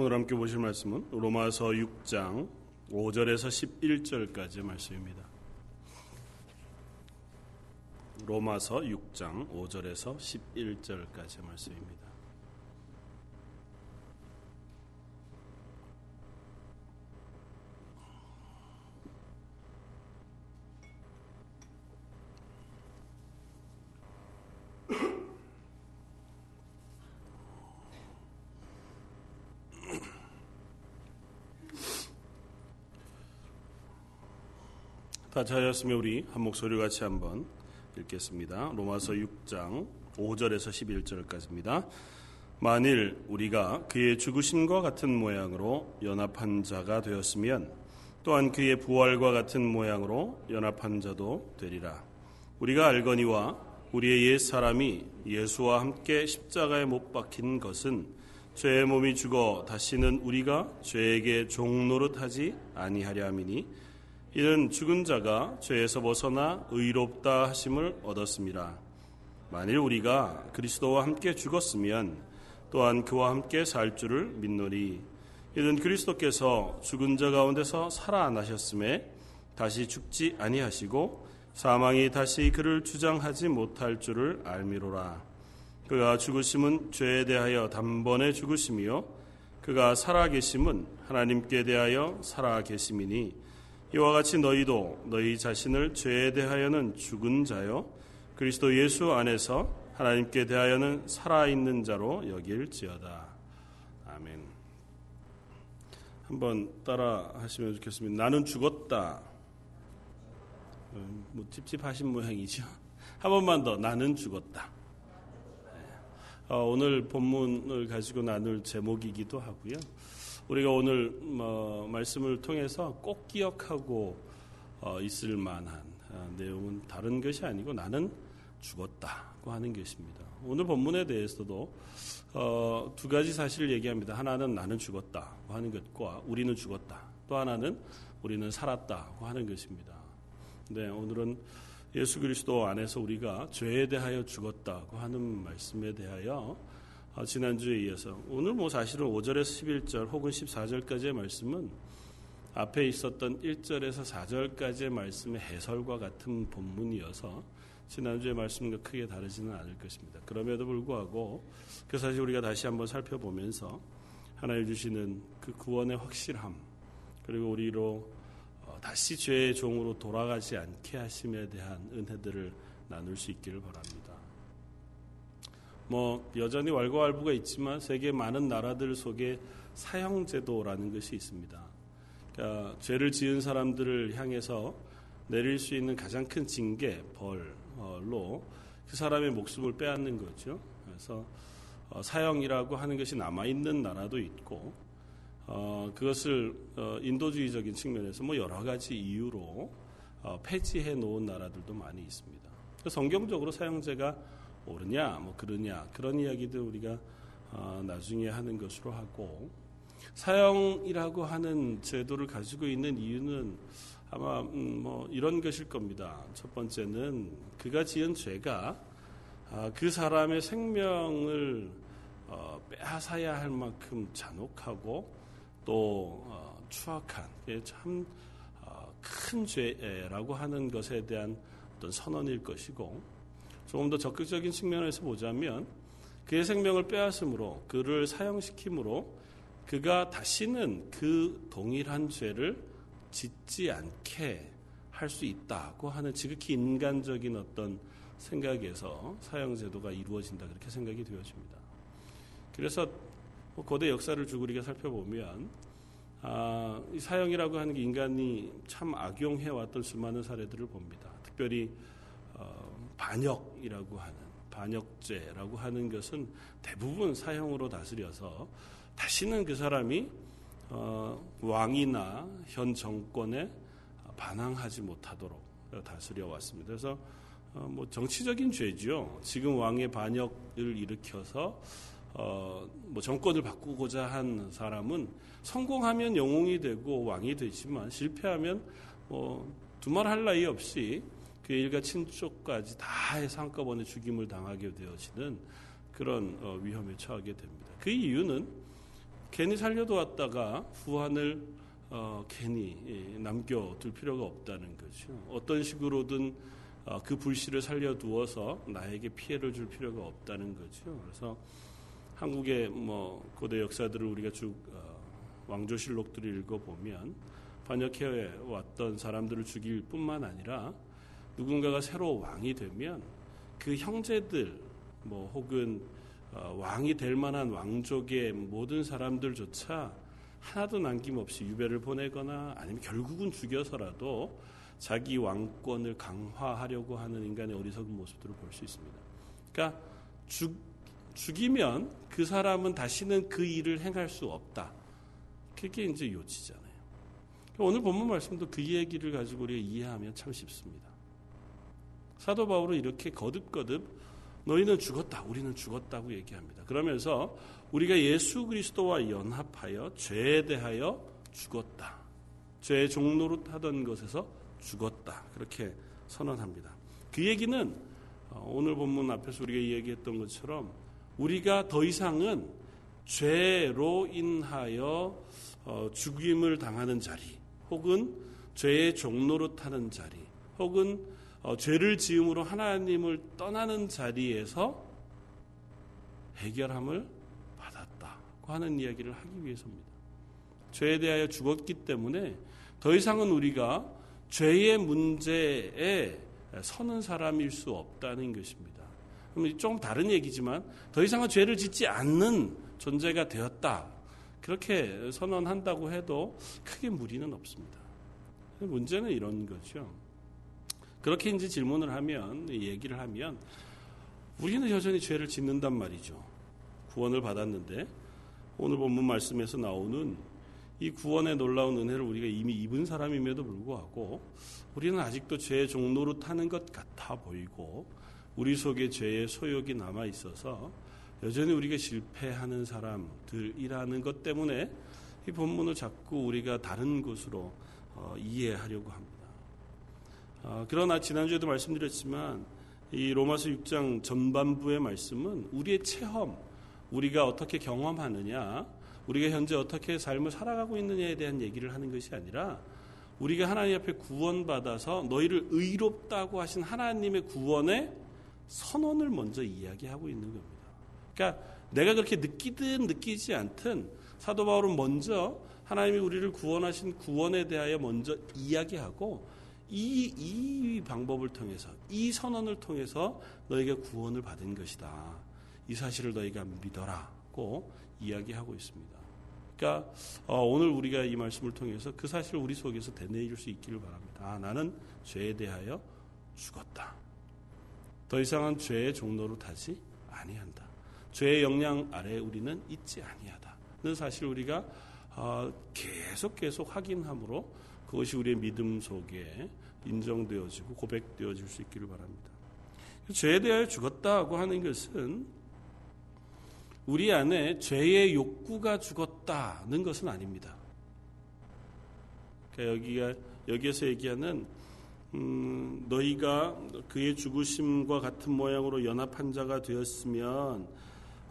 오늘 함께 보실 말씀은 로마서 6장 5절에서 11절까지의 말씀입니다. 로마서 6장 5절에서 11절까지의 말씀입니다. 같이 하였으며 우리 한 목소리 같이 한번 읽겠습니다. 로마서 6장 5절에서 11절까지입니다. 만일 우리가 그의 죽으심과 같은 모양으로 연합한 자가 되었으면 또한 그의 부활과 같은 모양으로 연합한 자도 되리라. 우리가 알거니와 우리의 옛 사람이 예수와 함께 십자가에 못 박힌 것은 죄의 몸이 죽어 다시는 우리가 죄에게 종노릇하지 아니하려 함이니 이는 죽은 자가 죄에서 벗어나 의롭다 하심을 얻었습니다. 만일 우리가 그리스도와 함께 죽었으면 또한 그와 함께 살 줄을 믿노리. 이는 그리스도께서 죽은 자 가운데서 살아나셨음에 다시 죽지 아니하시고 사망이 다시 그를 주장하지 못할 줄을 알미로라. 그가 죽으심은 죄에 대하여 단번에 죽으심이요 그가 살아계심은 하나님께 대하여 살아계심이니 이와 같이 너희도 너희 자신을 죄에 대하여는 죽은 자요 그리스도 예수 안에서 하나님께 대하여는 살아있는 자로 여길지어다. 아멘. 한번 따라 하시면 좋겠습니다. 나는 죽었다. 음, 뭐 찝찝하신 모양이죠. 한 번만 더 나는 죽었다. 네. 어, 오늘 본문을 가지고 나눌 제목이기도 하고요. 우리가 오늘 뭐 말씀을 통해서 꼭 기억하고 어, 있을 만한 어, 내용은 다른 것이 아니고 나는 죽었다고 하는 것입니다. 오늘 본문에 대해서도 어, 두 가지 사실을 얘기합니다. 하나는 나는 죽었다고 하는 것과 우리는 죽었다. 또 하나는 우리는 살았다고 하는 것입니다. 네, 오늘은 예수 그리스도 안에서 우리가 죄에 대하여 죽었다고 하는 말씀에 대하여 어, 지난주에 이어서 오늘 뭐 사실은 5절에서 11절 혹은 14절까지의 말씀은 앞에 있었던 1절에서 4절까지의 말씀의 해설과 같은 본문이어서 지난주의 말씀과 크게 다르지는 않을 것입니다. 그럼에도 불구하고 그 사실 우리가 다시 한번 살펴보면서 하나님 주시는 그 구원의 확실함 그리고 우리로 어, 다시 죄의 종으로 돌아가지 않게 하심에 대한 은혜들을 나눌 수 있기를 바랍니다. 뭐 여전히 왈가왈부가 있지만 세계 많은 나라들 속에 사형제도라는 것이 있습니다. 그러니까 죄를 지은 사람들을 향해서 내릴 수 있는 가장 큰 징계 벌로 그 사람의 목숨을 빼앗는 거죠. 그래서 어, 사형이라고 하는 것이 남아 있는 나라도 있고 어, 그것을 어, 인도주의적인 측면에서 뭐 여러 가지 이유로 폐지해 놓은 나라들도 많이 있습니다. 성경적으로 사형제가 옳으냐, 뭐 그러냐 그런 이야기들 우리가 어, 나중에 하는 것으로 하고 사형이라고 하는 제도를 가지고 있는 이유는 아마 음, 뭐 이런 것일 겁니다. 첫 번째는 그가 지은 죄가 아, 그 사람의 생명을 어, 빼앗아야 할 만큼 잔혹하고 또 어, 추악한 참큰 어, 죄라고 하는 것에 대한 어떤 선언일 것이고 조금 더 적극적인 측면에서 보자면 그의 생명을 빼앗음으로 그를 사형시킴으로 그가 다시는 그 동일한 죄를 짓지 않게 할 수 있다고 하는 지극히 인간적인 어떤 생각에서 사형제도가 이루어진다 그렇게 생각이 되어집니다. 그래서 뭐 고대 역사를 쭉 우리가 살펴보면 아, 이 사형이라고 하는 게 인간이 참 악용해왔던 수많은 사례들을 봅니다. 특별히 어, 반역이라고 하는 반역죄라고 하는 것은 대부분 사형으로 다스려서 다시는 그 사람이 어, 왕이나 현 정권에 반항하지 못하도록 다스려 왔습니다. 그래서 어, 뭐 정치적인 죄죠. 지금 왕의 반역을 일으켜서 어, 뭐 정권을 바꾸고자 한 사람은 성공하면 영웅이 되고 왕이 되지만 실패하면 뭐 두말 할 나위 없이 그 일가 친족까지 다 해서 한꺼번에 죽임을 당하게 되어지는 그런 어, 위험에 처하게 됩니다. 그 이유는 괜히 살려두었다가 후환을 어, 괜히 예, 남겨둘 필요가 없다는 거죠. 어떤 식으로든 어, 그 불씨를 살려두어서 나에게 피해를 줄 필요가 없다는 거죠. 그래서 한국의 뭐 고대 역사들을 우리가 쭉 어, 왕조실록들을 읽어보면 번역해 왔던 사람들을 죽일 뿐만 아니라 누군가가 새로 왕이 되면 그 형제들 뭐 혹은 어, 왕이 될 만한 왕족의 모든 사람들조차 하나도 남김없이 유배를 보내거나 아니면 결국은 죽여서라도 자기 왕권을 강화하려고 하는 인간의 어리석은 모습들을 볼 수 있습니다. 그러니까 죽, 죽이면 그 사람은 다시는 그 일을 행할 수 없다. 그게 이제 요지잖아요. 오늘 본문 말씀도 그 얘기를 가지고 우리가 이해하면 참 쉽습니다. 사도 바울은 이렇게 거듭거듭 너희는 죽었다. 우리는 죽었다고 얘기합니다. 그러면서 우리가 예수 그리스도와 연합하여 죄에 대하여 죽었다. 죄의 종로로 하던 것에서 죽었다. 그렇게 선언합니다. 그 얘기는 어, 오늘 본문 앞에서 우리가 이야기했던 것처럼 우리가 더 이상은 죄로 인하여 어, 죽임을 당하는 자리, 혹은 죄의 종로로 타는 자리, 혹은 어, 죄를 지음으로 하나님을 떠나는 자리에서 해결함을 받았다고 하는 이야기를 하기 위해서입니다. 죄에 대하여 죽었기 때문에 더 이상은 우리가 죄의 문제에 서는 사람일 수 없다는 것입니다. 좀 다른 얘기지만 더 이상은 죄를 짓지 않는 존재가 되었다. 그렇게 선언한다고 해도 크게 무리는 없습니다. 문제는 이런 거죠. 그렇게 이제 질문을 하면, 얘기를 하면, 우리는 여전히 죄를 짓는단 말이죠. 구원을 받았는데, 오늘 본문 말씀에서 나오는 이 구원의 놀라운 은혜를 우리가 이미 입은 사람임에도 불구하고, 우리는 아직도 죄의 종로로 타는 것 같아 보이고, 우리 속에 죄의 소욕이 남아 있어서, 여전히 우리가 실패하는 사람들이라는 것 때문에 이 본문을 자꾸 우리가 다른 곳으로 어, 이해하려고 합니다. 어, 그러나 지난주에도 말씀드렸지만 이 로마서 6장 전반부의 말씀은 우리의 체험, 우리가 어떻게 경험하느냐, 우리가 현재 어떻게 삶을 살아가고 있느냐에 대한 얘기를 하는 것이 아니라 우리가 하나님 앞에 구원받아서 너희를 의롭다고 하신 하나님의 구원의 선언을 먼저 이야기하고 있는 겁니다. 그러니까 내가 그렇게 느끼든 느끼지 않든 사도 바울은 먼저 하나님이 우리를 구원하신 구원에 대하여 먼저 이야기하고 이, 이 방법을 통해서, 이 선언을 통해서 너에게 구원을 받은 것이다. 이 사실을 너희가 믿어라고 이야기하고 있습니다. 그러니까 어, 오늘 우리가 이 말씀을 통해서 그 사실을 우리 속에서 되뇌일 수 있기를 바랍니다. 아, 나는 죄에 대하여 죽었다. 더 이상은 죄의 종로로 타지 아니한다. 죄의 영향 아래 우리는 있지 아니하다는 사실 우리가 어, 계속 계속 확인함으로 그것이 우리의 믿음 속에 인정되어지고 고백되어질 수 있기를 바랍니다. 죄에 대하여 죽었다고 하는 것은 우리 안에 죄의 욕구가 죽었다는 것은 아닙니다. 그러니까 여기가 여기에서 얘기하는 음, 너희가 그의 죽으심과 같은 모양으로 연합한 자가 되었으면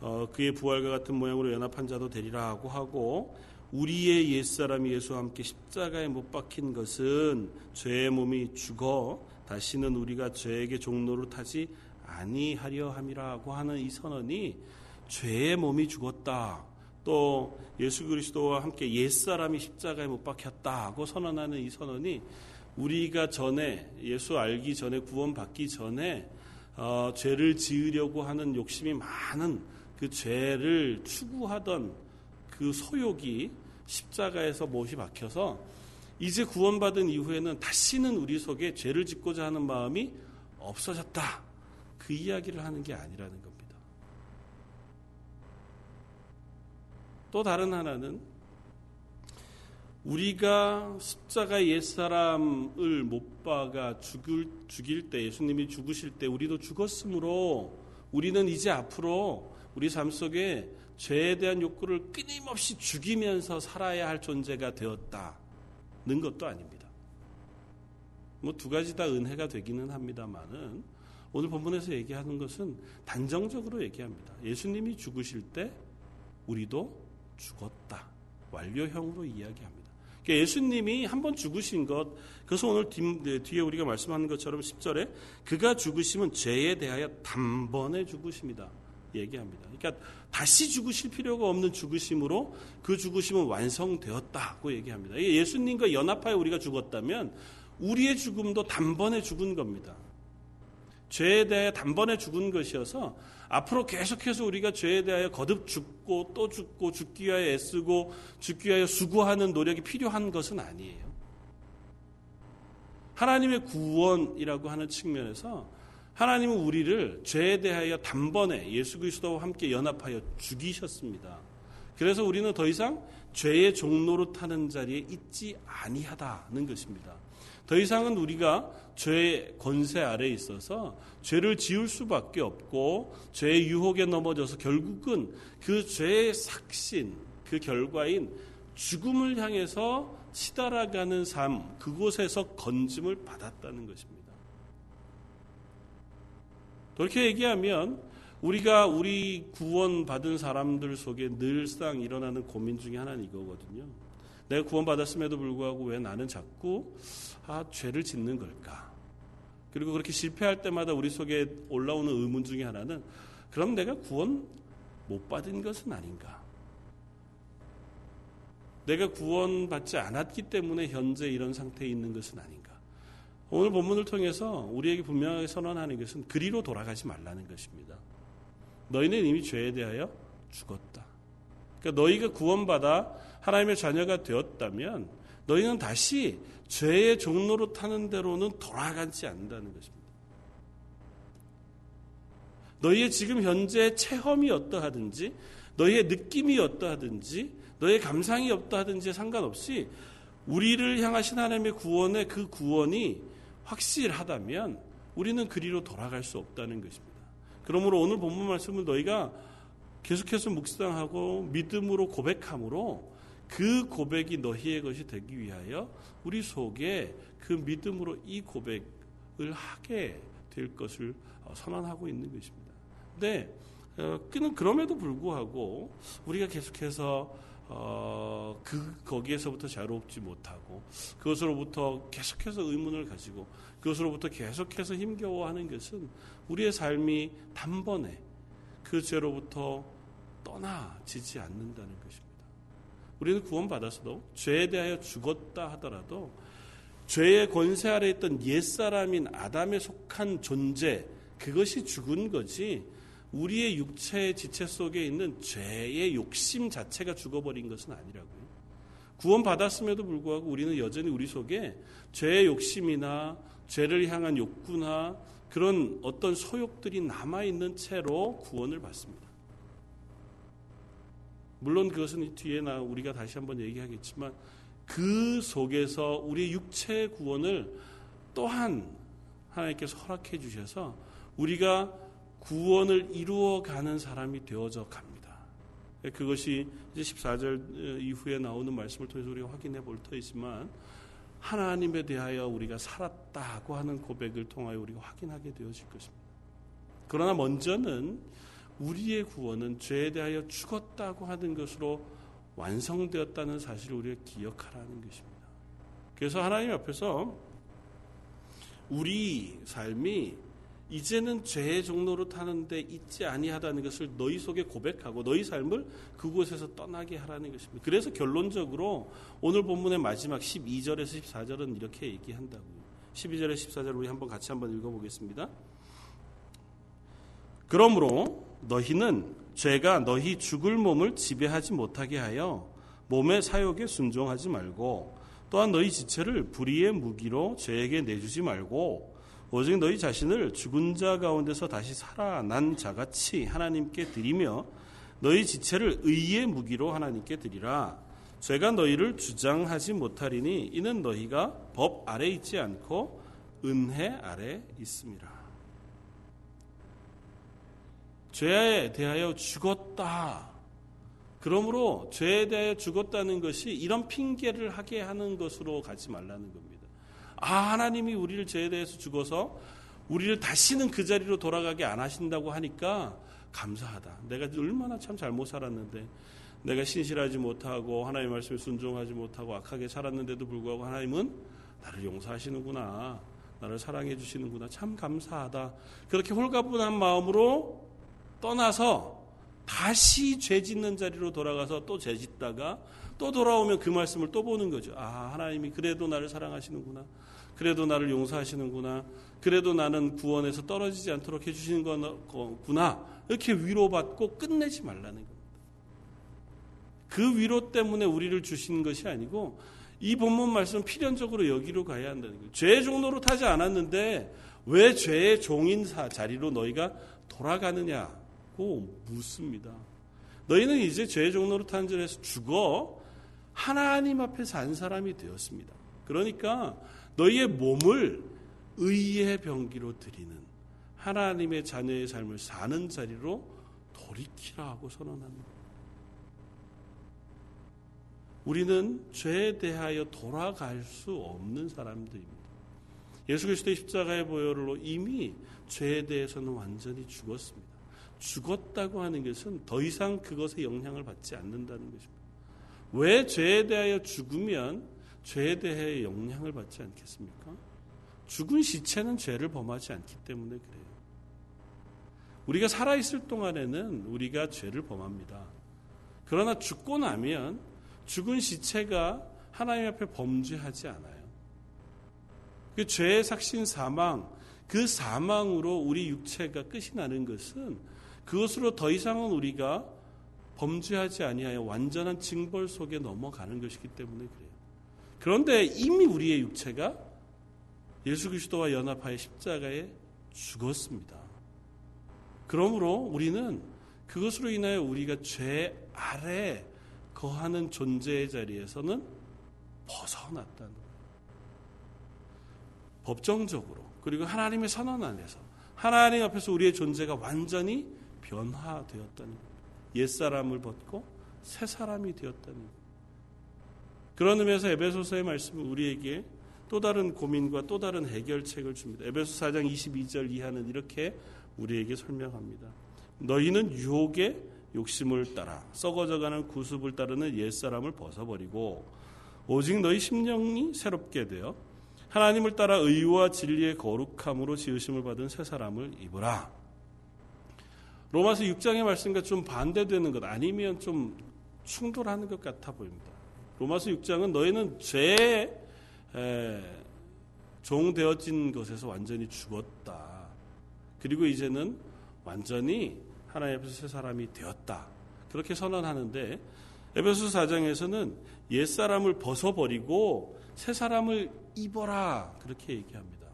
어, 그의 부활과 같은 모양으로 연합한 자도 되리라고 하고 우리의 옛사람 예수와 함께 십자가에 못 박힌 것은 죄의 몸이 죽어 다시는 우리가 죄에게 종로를 타지 아니하려 함이라고 하는 이 선언이 죄의 몸이 죽었다. 또 예수 그리스도와 함께 옛사람이 십자가에 못 박혔다고 선언하는 이 선언이 우리가 전에 예수 알기 전에 구원 받기 전에 어, 죄를 지으려고 하는 욕심이 많은 그 죄를 추구하던 그 소욕이 십자가에서 못이 박혀서 이제 구원받은 이후에는 다시는 우리 속에 죄를 짓고자 하는 마음이 없어졌다. 그 이야기를 하는 게 아니라는 겁니다. 또 다른 하나는 우리가 십자가 옛사람을 못 박아 죽을, 죽일 때 예수님이 죽으실 때 우리도 죽었으므로 우리는 이제 앞으로 우리 삶 속에 죄에 대한 욕구를 끊임없이 죽이면서 살아야 할 존재가 되었다는 것도 아닙니다. 뭐 두 가지 다 은혜가 되기는 합니다만은 오늘 본문에서 얘기하는 것은 단정적으로 얘기합니다. 예수님이 죽으실 때 우리도 죽었다. 완료형으로 이야기합니다. 그러니까 예수님이 한 번 죽으신 것, 그래서 오늘 네, 뒤에 우리가 말씀하는 것처럼 10절에 그가 죽으심은 죄에 대하여 단번에 죽으십니다. 얘기합니다. 그러니까 다시 죽으실 필요가 없는 죽으심으로 그 죽으심은 완성되었다고 얘기합니다. 예수님과 연합하여 우리가 죽었다면 우리의 죽음도 단번에 죽은 겁니다. 죄에 대하여 단번에 죽은 것이어서 앞으로 계속해서 우리가 죄에 대하여 거듭 죽고 또 죽고 죽기 위하여 애쓰고 죽기 위하여 수고하는 노력이 필요한 것은 아니에요. 하나님의 구원이라고 하는 측면에서 하나님은 우리를 죄에 대하여 단번에 예수 그리스도와 함께 연합하여 죽이셨습니다. 그래서 우리는 더 이상 죄의 종로로 타는 자리에 있지 아니하다는 것입니다. 더 이상은 우리가 죄의 권세 아래에 있어서 죄를 지을 수밖에 없고 죄의 유혹에 넘어져서 결국은 그 죄의 삭신, 그 결과인 죽음을 향해서 치달아가는 삶, 그곳에서 건짐을 받았다는 것입니다. 그렇게 얘기하면 우리가 우리 구원받은 사람들 속에 늘상 일어나는 고민 중에 하나는 이거거든요. 내가 구원받았음에도 불구하고 왜 나는 자꾸 아, 죄를 짓는 걸까? 그리고 그렇게 실패할 때마다 우리 속에 올라오는 의문 중에 하나는 그럼 내가 구원 못 받은 것은 아닌가? 내가 구원받지 않았기 때문에 현재 이런 상태에 있는 것은 아닌가? 오늘 본문을 통해서 우리에게 분명하게 선언하는 것은 그리로 돌아가지 말라는 것입니다. 너희는 이미 죄에 대하여 죽었다. 그러니까 너희가 구원받아 하나님의 자녀가 되었다면 너희는 다시 죄의 종로로 타는 대로는 돌아가지 않는다는 것입니다. 너희의 지금 현재 체험이 어떠하든지 너희의 느낌이 어떠하든지 너희의 감상이 어떠하든지 상관없이 우리를 향하신 하나님의 구원의 그 구원이 확실하다면 우리는 그리로 돌아갈 수 없다는 것입니다. 그러므로 오늘 본문 말씀을 너희가 계속해서 묵상하고 믿음으로 고백함으로 그 고백이 너희의 것이 되기 위하여 우리 속에 그 믿음으로 이 고백을 하게 될 것을 어, 선언하고 있는 것입니다. 근데 어, 그는 그럼에도 불구하고 우리가 계속해서 어, 그 거기에서부터 자유롭지 못하고 그것으로부터 계속해서 의문을 가지고 그것으로부터 계속해서 힘겨워하는 것은 우리의 삶이 단번에 그 죄로부터 떠나지지 않는다는 것입니다. 우리는 구원받아서도 죄에 대하여 죽었다 하더라도 죄의 권세 아래 있던 옛사람인 아담에 속한 존재 그것이 죽은 거지 우리의 육체의 지체 속에 있는 죄의 욕심 자체가 죽어버린 것은 아니라고요. 구원받았음에도 불구하고 우리는 여전히 우리 속에 죄의 욕심이나 죄를 향한 욕구나 그런 어떤 소욕들이 남아있는 채로 구원을 받습니다. 물론 그것은 뒤에 나 우리가 다시 한번 얘기하겠지만 그 속에서 우리 육체의 구원을 또한 하나님께서 허락해 주셔서 우리가 구원을 이루어가는 사람이 되어져 갑니다. 그것이 이제 14절 이후에 나오는 말씀을 통해서 우리가 확인해 볼 터이지만 하나님에 대하여 우리가 살았다고 하는 고백을 통하여 우리가 확인하게 되어질 것입니다. 그러나 먼저는 우리의 구원은 죄에 대하여 죽었다고 하는 것으로 완성되었다는 사실을 우리가 기억하라는 것입니다. 그래서 하나님 앞에서 우리 삶이 이제는 죄의 종로로 타는데 있지 아니하다는 것을 너희 속에 고백하고 너희 삶을 그곳에서 떠나게 하라는 것입니다. 그래서 결론적으로 오늘 본문의 마지막 12절에서 14절은 이렇게 얘기한다고요. 12절에 14절 우리 한번 같이 한번 읽어보겠습니다. 그러므로 너희는 죄가 너희 죽을 몸을 지배하지 못하게 하여 몸의 사욕에 순종하지 말고 또한 너희 지체를 불의의 무기로 죄에게 내주지 말고 오직 너희 자신을 죽은 자 가운데서 다시 살아난 자같이 하나님께 드리며 너희 지체를 의의 무기로 하나님께 드리라. 죄가 너희를 주장하지 못하리니 이는 너희가 법 아래 있지 않고 은혜 아래 있습니다. 죄에 대하여 죽었다. 그러므로 죄에 대하여 죽었다는 것이 이런 핑계를 하게 하는 것으로 가지 말라는 겁니다. 아, 하나님이 우리를 죄에 대해서 죽어서 우리를 다시는 그 자리로 돌아가게 안 하신다고 하니까 감사하다. 내가 얼마나 참 잘못 살았는데 내가 신실하지 못하고 하나님의 말씀에 순종하지 못하고 악하게 살았는데도 불구하고 하나님은 나를 용서하시는구나. 나를 사랑해 주시는구나. 참 감사하다. 그렇게 홀가분한 마음으로 떠나서 다시 죄 짓는 자리로 돌아가서 또 죄 짓다가 또 돌아오면 그 말씀을 또 보는 거죠. 아, 하나님이 그래도 나를 사랑하시는구나. 그래도 나를 용서하시는구나. 그래도 나는 구원에서 떨어지지 않도록 해주시는 거구나. 이렇게 위로받고 끝내지 말라는 겁니다. 그 위로 때문에 우리를 주시는 것이 아니고 이 본문 말씀 필연적으로 여기로 가야 한다는 거예요. 죄의 종로로 타지 않았는데 왜 죄의 종인 자리로 너희가 돌아가느냐고 묻습니다. 너희는 이제 죄의 종로로 탄 자리에서 죽어 하나님 앞에 산 사람이 되었습니다. 그러니까 너희의 몸을 의의 병기로 드리는 하나님의 자녀의 삶을 사는 자리로 돌이키라 하고 선언합니다. 우리는 죄에 대하여 돌아갈 수 없는 사람들입니다. 예수 그리스도의 십자가의 보혈로 이미 죄에 대해서는 완전히 죽었습니다. 죽었다고 하는 것은 더 이상 그것에 영향을 받지 않는다는 것입니다. 왜 죄에 대하여 죽으면 죄에 대해 영향을 받지 않겠습니까? 죽은 시체는 죄를 범하지 않기 때문에 그래요. 우리가 살아있을 동안에는 우리가 죄를 범합니다. 그러나 죽고 나면 죽은 시체가 하나님 앞에 범죄하지 않아요. 그 죄의 삭신 사망, 그 사망으로 우리 육체가 끝이 나는 것은 그것으로 더 이상은 우리가 범죄하지 아니하여 완전한 징벌 속에 넘어가는 것이기 때문에 그래요. 그런데 이미 우리의 육체가 예수 그리스도와 연합하여 십자가에 죽었습니다. 그러므로 우리는 그것으로 인하여 우리가 죄 아래 거하는 존재의 자리에서는 벗어났다는 거예요. 법정적으로 그리고 하나님의 선언 안에서 하나님 앞에서 우리의 존재가 완전히 변화되었다는 거예요. 옛사람을 벗고 새 사람이 되었다는. 그런 의미에서 에베소서의 말씀은 우리에게 또 다른 고민과 또 다른 해결책을 줍니다. 에베소 4장 22절 이하는 이렇게 우리에게 설명합니다. 너희는 유혹의 욕심을 따라 썩어져가는 구습을 따르는 옛사람을 벗어버리고 오직 너희 심령이 새롭게 되어 하나님을 따라 의와 진리의 거룩함으로 지으심을 받은 새 사람을 입으라. 로마서 6장의 말씀과 좀 반대되는 것 아니면 좀 충돌하는 것 같아 보입니다. 로마서 6장은 너희는 죄에 종되어진 것에서 완전히 죽었다. 그리고 이제는 완전히 하나님 앞에서 새 사람이 되었다. 그렇게 선언하는데 에베소 4장에서는 옛사람을 벗어버리고 새 사람을 입어라. 그렇게 얘기합니다.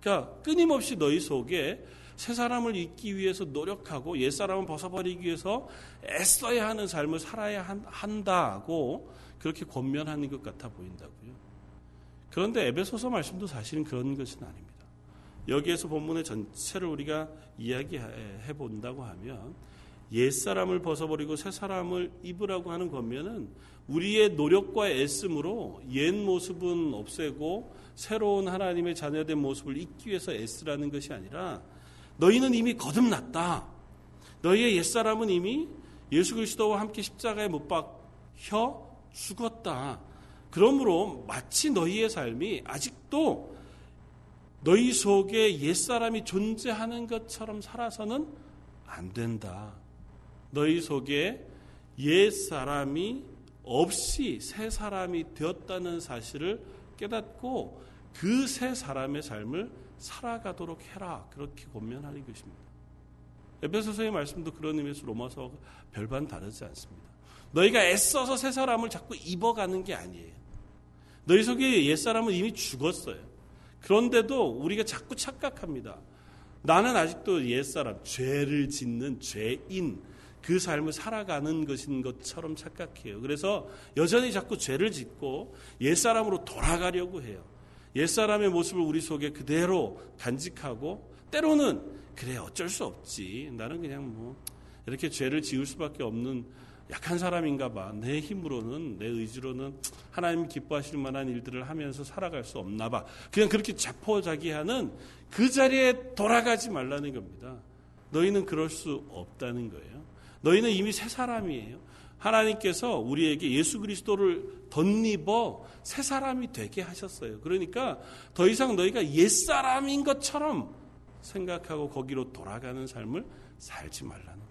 그러니까 끊임없이 너희 속에 새 사람을 잊기 위해서 노력하고 옛 사람을 벗어버리기 위해서 애써야 하는 삶을 살아야 한다고 그렇게 권면하는 것 같아 보인다고요. 그런데 에베소서 말씀도 사실은 그런 것은 아닙니다. 여기에서 본문의 전체를 우리가 이야기해 본다고 하면 옛 사람을 벗어버리고 새 사람을 입으라고 하는 권면은 우리의 노력과 애씀으로 옛 모습은 없애고 새로운 하나님의 자녀된 모습을 잊기 위해서 애쓰라는 것이 아니라 너희는 이미 거듭났다. 너희의 옛사람은 이미 예수 그리스도와 함께 십자가에 못 박혀 죽었다. 그러므로 마치 너희의 삶이 아직도 너희 속에 옛사람이 존재하는 것처럼 살아서는 안 된다. 너희 속에 옛사람이 없이 새 사람이 되었다는 사실을 깨닫고 그 새 사람의 삶을 살아가도록 해라. 그렇게 권면하는 것입니다. 에베소서의 말씀도 그런 의미에서 로마서와 별반 다르지 않습니다. 너희가 애써서 새 사람을 자꾸 입어가는 게 아니에요. 너희 속에 옛 사람은 이미 죽었어요. 그런데도 우리가 자꾸 착각합니다. 나는 아직도 옛 사람, 죄를 짓는 죄인, 그 삶을 살아가는 것인 것처럼 착각해요. 그래서 여전히 자꾸 죄를 짓고 옛 사람으로 돌아가려고 해요. 옛사람의 모습을 우리 속에 그대로 간직하고 때로는 그래 어쩔 수 없지. 나는 그냥 뭐 이렇게 죄를 지을 수밖에 없는 약한 사람인가 봐. 내 힘으로는, 내 의지로는 하나님 기뻐하실 만한 일들을 하면서 살아갈 수 없나 봐. 그냥 그렇게 자포자기하는 그 자리에 돌아가지 말라는 겁니다. 너희는 그럴 수 없다는 거예요. 너희는 이미 새 사람이에요. 하나님께서 우리에게 예수 그리스도를 덧입어 새 사람이 되게 하셨어요. 그러니까 더 이상 너희가 옛 사람인 것처럼 생각하고 거기로 돌아가는 삶을 살지 말라는 겁니다.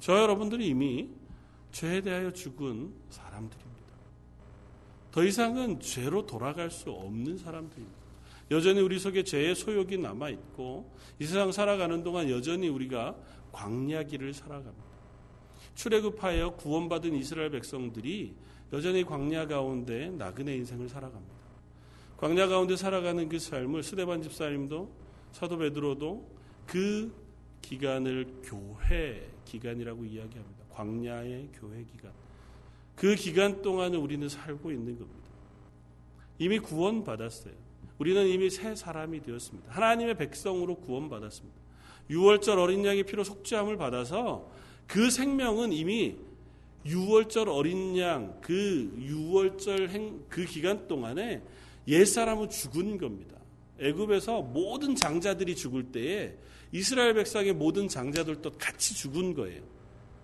저 여러분들이 이미 죄에 대하여 죽은 사람들입니다. 더 이상은 죄로 돌아갈 수 없는 사람들입니다. 여전히 우리 속에 죄의 소욕이 남아 있고 이 세상 살아가는 동안 여전히 우리가 광야길을 살아갑니다. 출애굽하여 구원받은 이스라엘 백성들이 여전히 광야 가운데 나그네 인생을 살아갑니다. 광야 가운데 살아가는 그 삶을 스데반 집사님도 사도 베드로도 그 기간을 교회 기간이라고 이야기합니다. 광야의 교회 기간. 그 기간 동안을 우리는 살고 있는 겁니다. 이미 구원받았어요. 우리는 이미 새 사람이 되었습니다. 하나님의 백성으로 구원받았습니다. 6월절 어린 양의 피로 속죄함을 받아서 그 생명은 이미 6월절 어린 양, 그 6월절 행, 그 기간 동안에 옛 사람은 죽은 겁니다. 애굽에서 모든 장자들이 죽을 때에 이스라엘 백성의 모든 장자들도 같이 죽은 거예요.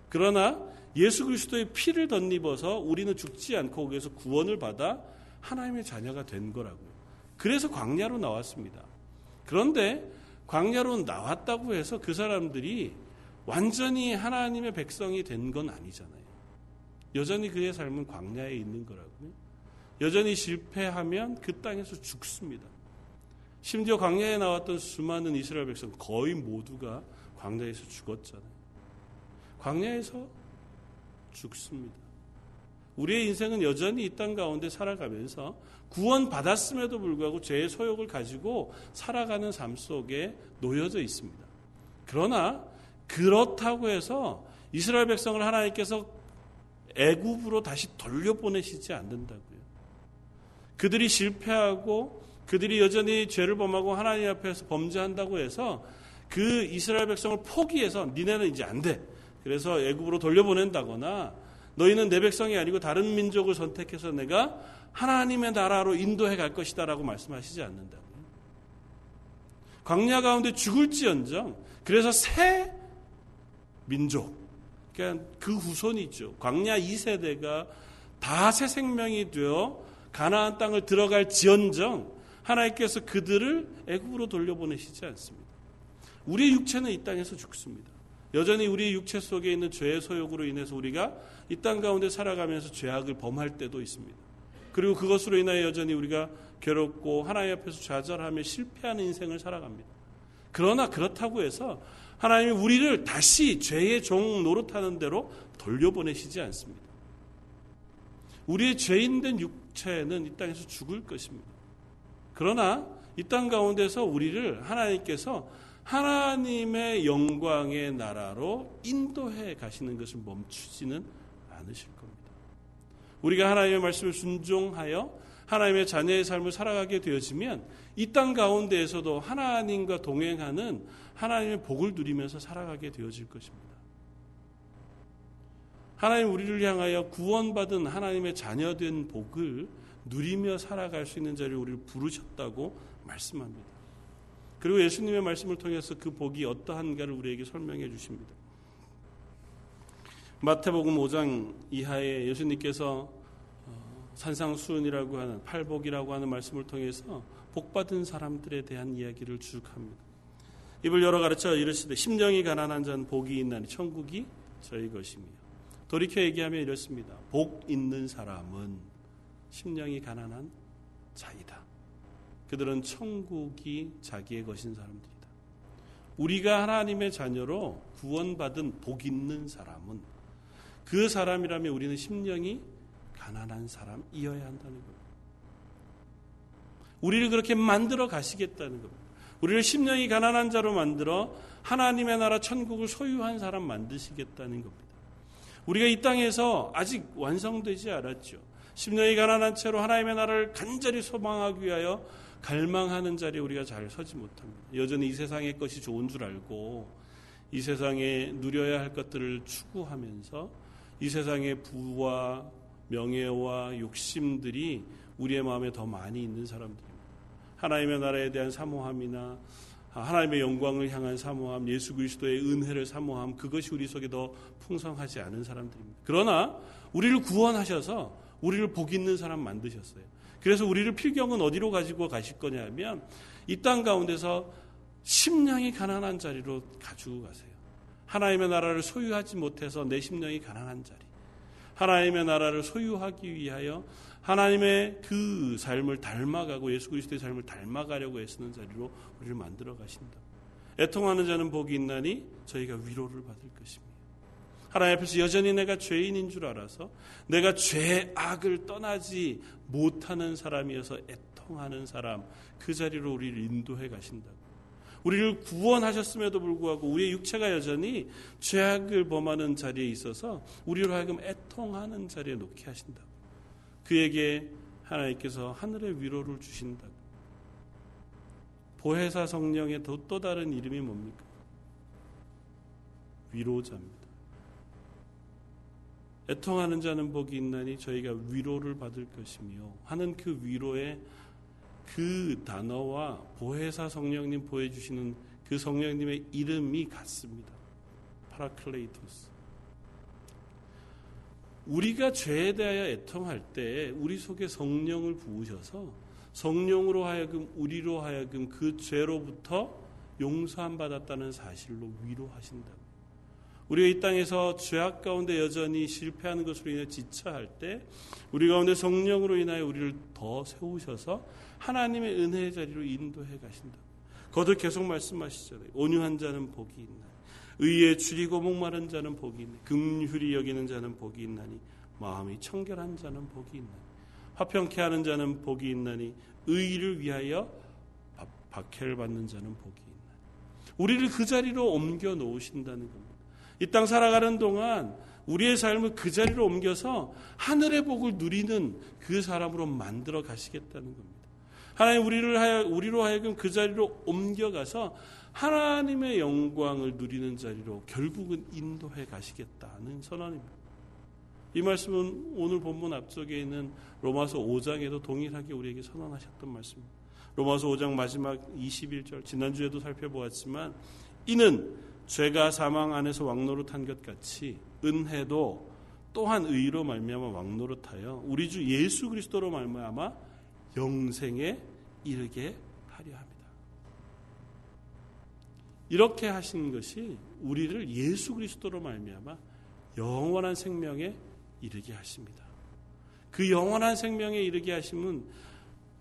그러나 예수 그리스도의 피를 덧입어서 우리는 죽지 않고 거기에서 구원을 받아 하나님의 자녀가 된 거라고요. 그래서 광야로 나왔습니다. 그런데 광야로 나왔다고 해서 그 사람들이 완전히 하나님의 백성이 된 건 아니잖아요. 여전히 그의 삶은 광야에 있는 거라고요. 여전히 실패하면 그 땅에서 죽습니다. 심지어 광야에 나왔던 수많은 이스라엘 백성 거의 모두가 광야에서 죽었잖아요. 광야에서 죽습니다. 우리의 인생은 여전히 이 땅 가운데 살아가면서 구원받았음에도 불구하고 죄의 소욕을 가지고 살아가는 삶 속에 놓여져 있습니다. 그러나 그렇다고 해서 이스라엘 백성을 하나님께서 애굽으로 다시 돌려보내시지 않는다고요. 그들이 실패하고 그들이 여전히 죄를 범하고 하나님 앞에서 범죄한다고 해서 그 이스라엘 백성을 포기해서 니네는 이제 안 돼. 그래서 애굽으로 돌려보낸다거나 너희는 내 백성이 아니고 다른 민족을 선택해서 내가 하나님의 나라로 인도해 갈 것이다라고 말씀하시지 않는다고요. 광야 가운데 죽을지언정 그래서 새 민족 그러니까 그 후손이죠. 광야 2세대가 다 새 생명이 되어 가나안 땅을 들어갈 지언정 하나님께서 그들을 애굽으로 돌려보내시지 않습니다. 우리의 육체는 이 땅에서 죽습니다. 여전히 우리의 육체 속에 있는 죄의 소욕으로 인해서 우리가 이 땅 가운데 살아가면서 죄악을 범할 때도 있습니다. 그리고 그것으로 인하여 여전히 우리가 괴롭고 하나님 앞에서 좌절하며 실패하는 인생을 살아갑니다. 그러나 그렇다고 해서 하나님이 우리를 다시 죄의 종 노릇하는 대로 돌려보내시지 않습니다. 우리의 죄인된 육체는 이 땅에서 죽을 것입니다. 그러나 이 땅 가운데서 우리를 하나님께서 하나님의 영광의 나라로 인도해 가시는 것을 멈추지는 않으실 겁니다. 우리가 하나님의 말씀을 순종하여 하나님의 자녀의 삶을 살아가게 되어지면 이 땅 가운데에서도 하나님과 동행하는 하나님의 복을 누리면서 살아가게 되어질 것입니다. 하나님 우리를 향하여 구원받은 하나님의 자녀된 복을 누리며 살아갈 수 있는 자리를 우리를 부르셨다고 말씀합니다. 그리고 예수님의 말씀을 통해서 그 복이 어떠한가를 우리에게 설명해 주십니다. 마태복음 5장 이하에 예수님께서 어, 산상수훈이라고 하는 팔복이라고 하는 말씀을 통해서 복받은 사람들에 대한 이야기를 쭉 합니다. 입을 열어 가르쳐 이르시되 심령이 가난한 자는 복이 있나니 천국이 저희 것이며 돌이켜 얘기하면 이렇습니다. 복 있는 사람은 심령이 가난한 자이다. 그들은 천국이 자기의 것인 사람들이다. 우리가 하나님의 자녀로 구원받은 복 있는 사람은 그 사람이라면 우리는 심령이 가난한 사람이어야 한다는 겁니다. 우리를 그렇게 만들어 가시겠다는 겁니다. 우리를 심령이 가난한 자로 만들어 하나님의 나라 천국을 소유한 사람 만드시겠다는 겁니다. 우리가 이 땅에서 아직 완성되지 않았죠. 심령이 가난한 채로 하나님의 나라를 간절히 소망하기 위하여 갈망하는 자리에 우리가 잘 서지 못합니다. 여전히 이 세상의 것이 좋은 줄 알고 이 세상에 누려야 할 것들을 추구하면서 이 세상의 부와 명예와 욕심들이 우리의 마음에 더 많이 있는 사람들입니다. 하나님의 나라에 대한 사모함이나 하나님의 영광을 향한 사모함, 예수 그리스도의 은혜를 사모함, 그것이 우리 속에 더 풍성하지 않은 사람들입니다. 그러나 우리를 구원하셔서 우리를 복 있는 사람 만드셨어요. 그래서 우리를 필경은 어디로 가지고 가실 거냐 하면 이 땅 가운데서 심령이 가난한 자리로 가지고 가세요. 하나님의 나라를 소유하지 못해서 내 심령이 가난한 자리. 하나님의 나라를 소유하기 위하여 하나님의 그 삶을 닮아가고 예수 그리스도의 삶을 닮아가려고 애쓰는 자리로 우리를 만들어 가신다. 애통하는 자는 복이 있나니 저희가 위로를 받을 것입니다. 하나님 앞에서 여전히 내가 죄인인 줄 알아서 내가 죄악을 떠나지 못하는 사람이어서 애통하는 사람 그 자리로 우리를 인도해 가신다고. 우리를 구원하셨음에도 불구하고 우리의 육체가 여전히 죄악을 범하는 자리에 있어서 우리로 하여금 애통하는 자리에 놓게 하신다. 그에게 하나님께서 하늘의 위로를 주신다. 보혜사 성령의 또, 또 다른 이름이 뭡니까? 위로자입니다. 애통하는 자는 복이 있나니 저희가 위로를 받을 것이며 하는 그 위로의 그 단어와 보혜사 성령님 보여주시는 그 성령님의 이름이 같습니다. 파라클레이토스. 우리가 죄에 대하여 애통할 때 우리 속에 성령을 부으셔서 성령으로 하여금 우리로 하여금 그 죄로부터 용서함 받았다는 사실로 위로하신다. 우리가 이 땅에서 죄악 가운데 여전히 실패하는 것으로 인해 지쳐할 때 우리 가운데 성령으로 인하여 우리를 더 세우셔서 하나님의 은혜의 자리로 인도해 가신다. 거듭 계속 말씀하시잖아요. 온유한 자는 복이 있나. 의에 줄이고 목마른 자는 복이 있나. 긍휼히 여기는 자는 복이 있나니. 마음이 청결한 자는 복이 있나니. 화평케 하는 자는 복이 있나니. 의를 위하여 박해를 받는 자는 복이 있나니. 우리를 그 자리로 옮겨 놓으신다는 겁니다. 이 땅 살아가는 동안 우리의 삶을 그 자리로 옮겨서 하늘의 복을 누리는 그 사람으로 만들어 가시겠다는 겁니다. 하나님 우리를 하여, 우리로 하여금 그 자리로 옮겨가서 하나님의 영광을 누리는 자리로 결국은 인도해 가시겠다는 선언입니다. 이 말씀은 오늘 본문 앞쪽에 있는 로마서 5장에도 동일하게 우리에게 선언하셨던 말씀입니다. 로마서 5장 마지막 21절 지난주에도 살펴보았지만 이는 죄가 사망 안에서 왕노릇한 것 같이 은혜도 또한 의로 말미암아 왕노릇하여 우리 주 예수 그리스도로 말미암아 영생에 이르게 하려 합니다. 이렇게 하신 것이 우리를 예수 그리스도로 말미암아 영원한 생명에 이르게 하십니다. 그 영원한 생명에 이르게 하심은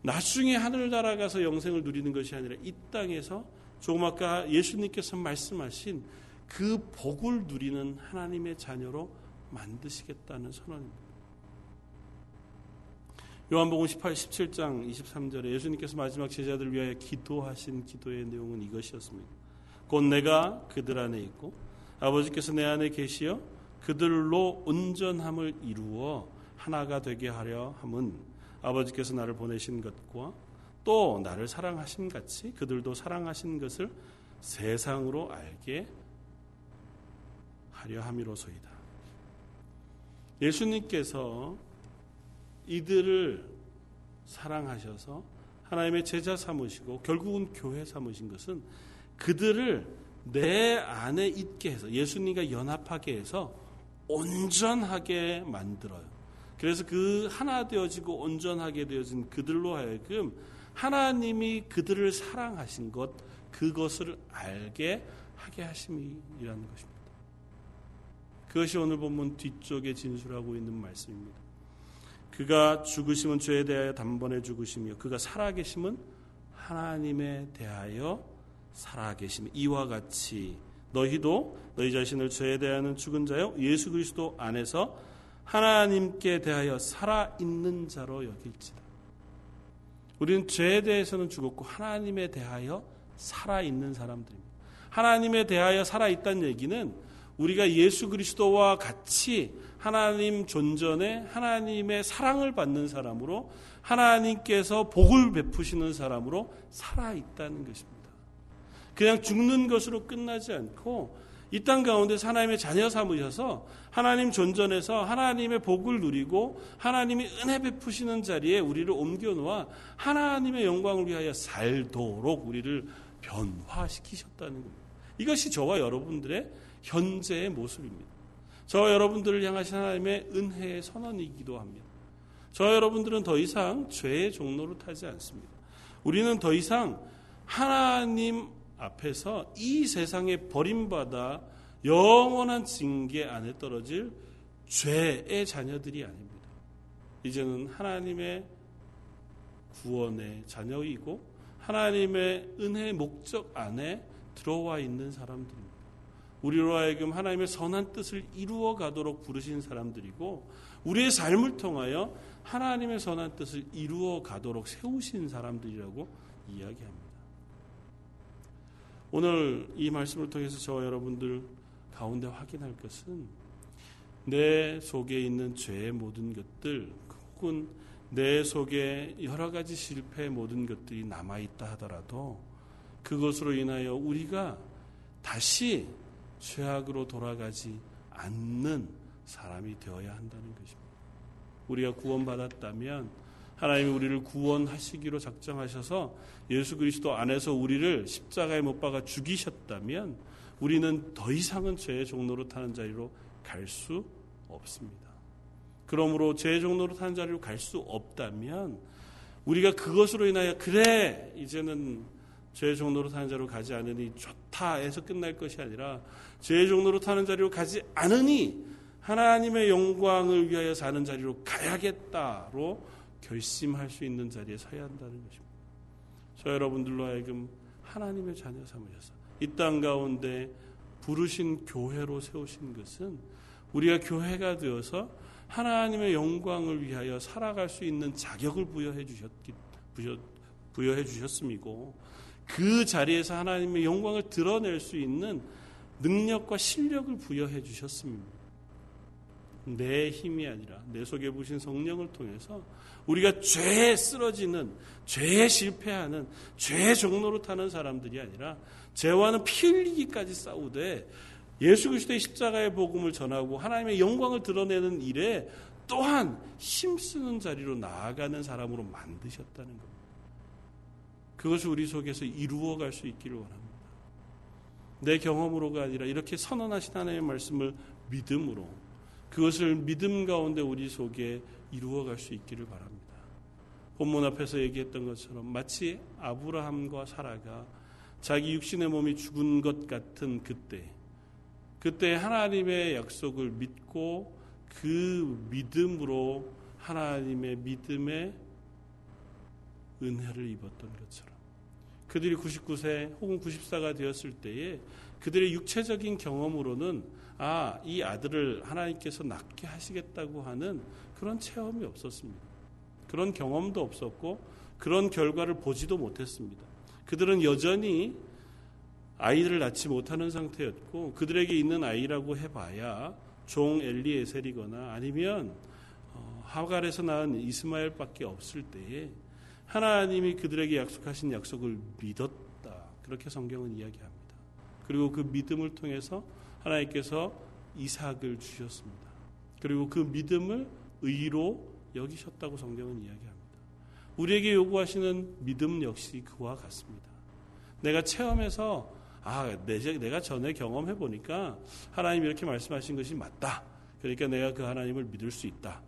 나중에 하늘 날아가서 영생을 누리는 것이 아니라 이 땅에서 조금 아까 예수님께서 말씀하신 그 복을 누리는 하나님의 자녀로 만드시겠다는 선언입니다. 요한복음 18, 17장 23절에 예수님께서 마지막 제자들 위하여 기도하신 기도의 내용은 이것이었습니다. 곧 내가 그들 안에 있고 아버지께서 내 안에 계시어 그들로 온전함을 이루어 하나가 되게 하려 함은 아버지께서 나를 보내신 것과 또 나를 사랑하신 같이 그들도 사랑하신 것을 세상으로 알게 하려 함이로소이다. 예수님께서 이들을 사랑하셔서 하나님의 제자 삼으시고 결국은 교회 삼으신 것은 그들을 내 안에 있게 해서 예수님과 연합하게 해서 온전하게 만들어요. 그래서 그 하나 되어지고 온전하게 되어진 그들로 하여금 하나님이 그들을 사랑하신 것 그것을 알게 하게 하심이라는 것입니다. 그것이 오늘 본문 뒤쪽에 진술하고 있는 말씀입니다. 그가 죽으심은 죄에 대하여 단번에 죽으시며 그가 살아계심은 하나님에 대하여 살아계심 이와 같이 너희도 너희 자신을 죄에 대하는 죽은 자요 예수 그리스도 안에서 하나님께 대하여 살아 있는 자로 여길지다. 우리는 죄에 대해서는 죽었고 하나님에 대하여 살아 있는 사람들입니다. 하나님에 대하여 살아 있다는 얘기는 우리가 예수 그리스도와 같이 하나님 존전에 하나님의 사랑을 받는 사람으로 하나님께서 복을 베푸시는 사람으로 살아 있다는 것입니다. 그냥 죽는 것으로 끝나지 않고 이 땅 가운데 하나님의 자녀 삼으셔서 하나님 존전에서 하나님의 복을 누리고 하나님이 은혜 베푸시는 자리에 우리를 옮겨 놓아 하나님의 영광을 위하여 살도록 우리를 변화시키셨다는 겁니다. 이것이 저와 여러분들의 현재의 모습입니다. 저와 여러분들을 향하신 하나님의 은혜의 선언이기도 합니다. 저와 여러분들은 더 이상 죄의 종로를 타지 않습니다. 우리는 더 이상 하나님 앞에서 이 세상에 버림받아 영원한 징계 안에 떨어질 죄의 자녀들이 아닙니다. 이제는 하나님의 구원의 자녀이고 하나님의 은혜의 목적 안에 들어와 있는 사람들입니다. 우리로 하여금 하나님의 선한 뜻을 이루어 가도록 부르신 사람들이고 우리의 삶을 통하여 하나님의 선한 뜻을 이루어 가도록 세우신 사람들이라고 이야기합니다. 오늘 이 말씀을 통해서 저와 여러분들 가운데 확인할 것은 내 속에 있는 죄의 모든 것들 혹은 내 속에 여러 가지 실패의 모든 것들이 남아 있다 하더라도 그것으로 인하여 우리가 다시 죄악으로 돌아가지 않는 사람이 되어야 한다는 것입니다. 우리가 구원받았다면 하나님이 우리를 구원하시기로 작정하셔서 예수 그리스도 안에서 우리를 십자가에 못 박아 죽이셨다면 우리는 더 이상은 죄의 종로로 타는 자리로 갈 수 없습니다. 그러므로 죄의 종로로 타는 자리로 갈 수 없다면 우리가 그것으로 인하여 그래 이제는 죄의 종로로 타는 자리로 가지 않으니 좋다 해서 끝날 것이 아니라 죄의 종로로 타는 자리로 가지 않으니 하나님의 영광을 위하여 사는 자리로 가야겠다로 결심할 수 있는 자리에 서야 한다는 것입니다. 저 여러분들로 하여금 하나님의 자녀 삼으셔서 이 땅 가운데 부르신 교회로 세우신 것은 우리가 교회가 되어서 하나님의 영광을 위하여 살아갈 수 있는 자격을 부여해 주셨기 부여해 주셨음이고 그 자리에서 하나님의 영광을 드러낼 수 있는 능력과 실력을 부여해 주셨습니다. 내 힘이 아니라 내 속에 부신 성령을 통해서 우리가 죄에 쓰러지는 죄에 실패하는 죄의 종로로 타는 사람들이 아니라 죄와는 피 흘리기까지 싸우되 예수 그리스도의 십자가의 복음을 전하고 하나님의 영광을 드러내는 일에 또한 힘쓰는 자리로 나아가는 사람으로 만드셨다는 겁니다. 그것을 우리 속에서 이루어 갈 수 있기를 원합니다. 내 경험으로가 아니라 이렇게 선언하신 하나님의 말씀을 믿음으로 그것을 믿음 가운데 우리 속에 이루어 갈 수 있기를 바랍니다. 본문 앞에서 얘기했던 것처럼 마치 아브라함과 사라가 자기 육신의 몸이 죽은 것 같은 그때 그때 하나님의 약속을 믿고 그 믿음으로 하나님의 믿음의 은혜를 입었던 것처럼 그들이 99세 혹은 94가 되었을 때에 그들의 육체적인 경험으로는 아, 이 아들을 하나님께서 낳게 하시겠다고 하는 그런 체험이 없었습니다. 그런 경험도 없었고 그런 결과를 보지도 못했습니다. 그들은 여전히 아이들을 낳지 못하는 상태였고 그들에게 있는 아이라고 해봐야 종 엘리에셀이거나 아니면 어, 하갈에서 낳은 이스마엘밖에 없을 때에 하나님이 그들에게 약속하신 약속을 믿었다 그렇게 성경은 이야기합니다. 그리고 그 믿음을 통해서 하나님께서 이삭을 주셨습니다. 그리고 그 믿음을 의로 여기셨다고 성경은 이야기합니다. 우리에게 요구하시는 믿음 역시 그와 같습니다. 내가 체험해서 아, 내가 전에 경험해 보니까 하나님이 이렇게 말씀하신 것이 맞다. 그러니까 내가 그 하나님을 믿을 수 있다.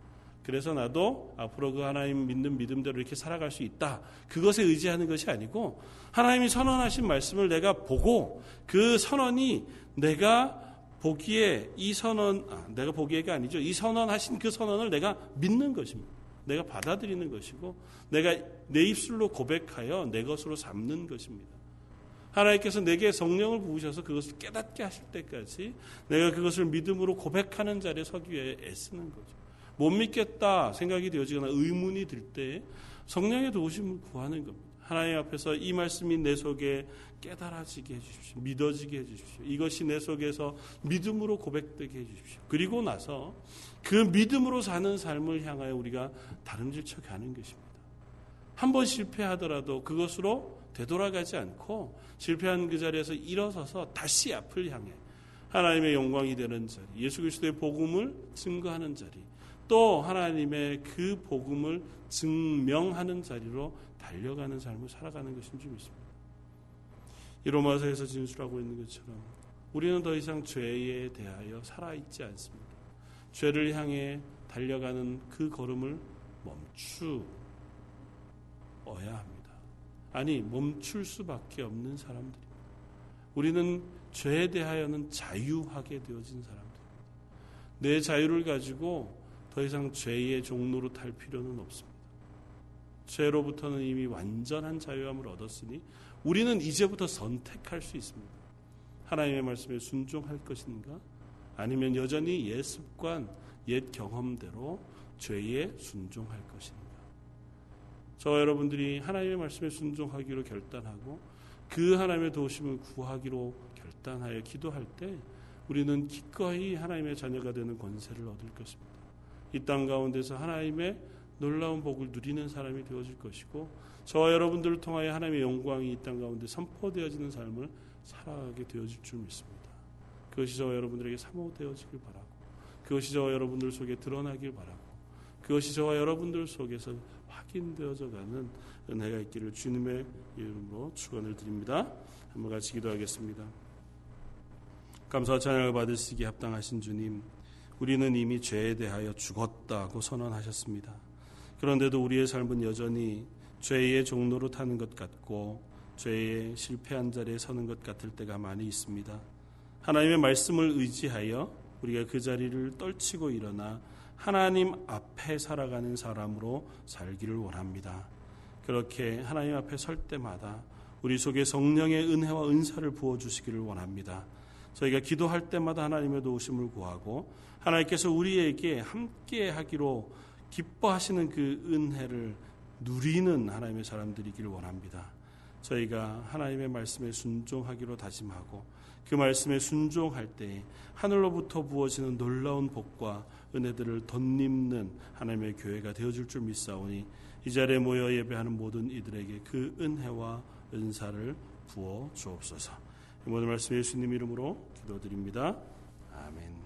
그래서 나도 앞으로 그 하나님 믿는 믿음대로 이렇게 살아갈 수 있다. 그것에 의지하는 것이 아니고 하나님이 선언하신 말씀을 내가 보고 그 선언이 내가 보기에 이 선언, 아, 내가 보기에가 아니죠. 이 선언하신 그 선언을 내가 믿는 것입니다. 내가 받아들이는 것이고 내가 내 입술로 고백하여 내 것으로 삼는 것입니다. 하나님께서 내게 성령을 부으셔서 그것을 깨닫게 하실 때까지 내가 그것을 믿음으로 고백하는 자리에 서기 위해 애쓰는 거죠. 못 믿겠다 생각이 되어지거나 의문이 들 때 성령의 도우심을 구하는 겁니다. 하나님 앞에서 이 말씀이 내 속에 깨달아지게 해주십시오. 믿어지게 해주십시오. 이것이 내 속에서 믿음으로 고백되게 해주십시오. 그리고 나서 그 믿음으로 사는 삶을 향하여 우리가 다름질쳐 가는 것입니다. 한 번 실패하더라도 그것으로 되돌아가지 않고 실패한 그 자리에서 일어서서 다시 앞을 향해 하나님의 영광이 되는 자리, 예수 그리스도의 복음을 증거하는 자리, 또 하나님의 그 복음을 증명하는 자리로 달려가는 삶을 살아가는 것인 줄 믿습니다. 이 로마서에서 진술하고 있는 것처럼 우리는 더 이상 죄에 대하여 살아있지 않습니다. 죄를 향해 달려가는 그 걸음을 멈추어야 합니다. 아니, 멈출 수밖에 없는 사람들입니다. 우리는 죄에 대하여는 자유하게 되어진 사람들입니다. 내 자유를 가지고 더 이상 죄의 종로로 탈 필요는 없습니다. 죄로부터는 이미 완전한 자유함을 얻었으니 우리는 이제부터 선택할 수 있습니다. 하나님의 말씀에 순종할 것인가? 아니면 여전히 옛 습관, 옛 경험대로 죄에 순종할 것인가? 저 여러분들이 하나님의 말씀에 순종하기로 결단하고 그 하나님의 도우심을 구하기로 결단하여 기도할 때 우리는 기꺼이 하나님의 자녀가 되는 권세를 얻을 것입니다. 이 땅 가운데서 하나님의 놀라운 복을 누리는 사람이 되어질 것이고 저와 여러분들을 통하여 하나님의 영광이 이 땅 가운데 선포되어지는 삶을 살아가게 되어질 줄 믿습니다. 그것이 저와 여러분들에게 사모되어지길 바라고 그것이 저와 여러분들 속에 드러나길 바라고 그것이 저와 여러분들 속에서 확인되어져 가는 은혜가 있기를 주님의 이름으로 축원을 드립니다. 한번 같이 기도하겠습니다. 감사와 찬양을 받으시기 합당하신 주님, 우리는 이미 죄에 대하여 죽었다고 선언하셨습니다. 그런데도 우리의 삶은 여전히 죄의 종로로 타는 것 같고 죄의 실패한 자리에 서는 것 같을 때가 많이 있습니다. 하나님의 말씀을 의지하여 우리가 그 자리를 떨치고 일어나 하나님 앞에 살아가는 사람으로 살기를 원합니다. 그렇게 하나님 앞에 설 때마다 우리 속에 성령의 은혜와 은사를 부어 주시기를 원합니다. 저희가 기도할 때마다 하나님의 도우심을 구하고 하나님께서 우리에게 함께 하기로 기뻐하시는 그 은혜를 누리는 하나님의 사람들이기를 원합니다. 저희가 하나님의 말씀에 순종하기로 다짐하고 그 말씀에 순종할 때 하늘로부터 부어지는 놀라운 복과 은혜들을 덧입는 하나님의 교회가 되어줄 줄 믿사오니 이 자리에 모여 예배하는 모든 이들에게 그 은혜와 은사를 부어 주옵소서. 모든 말씀 예수님 이름으로 기도드립니다. 아멘.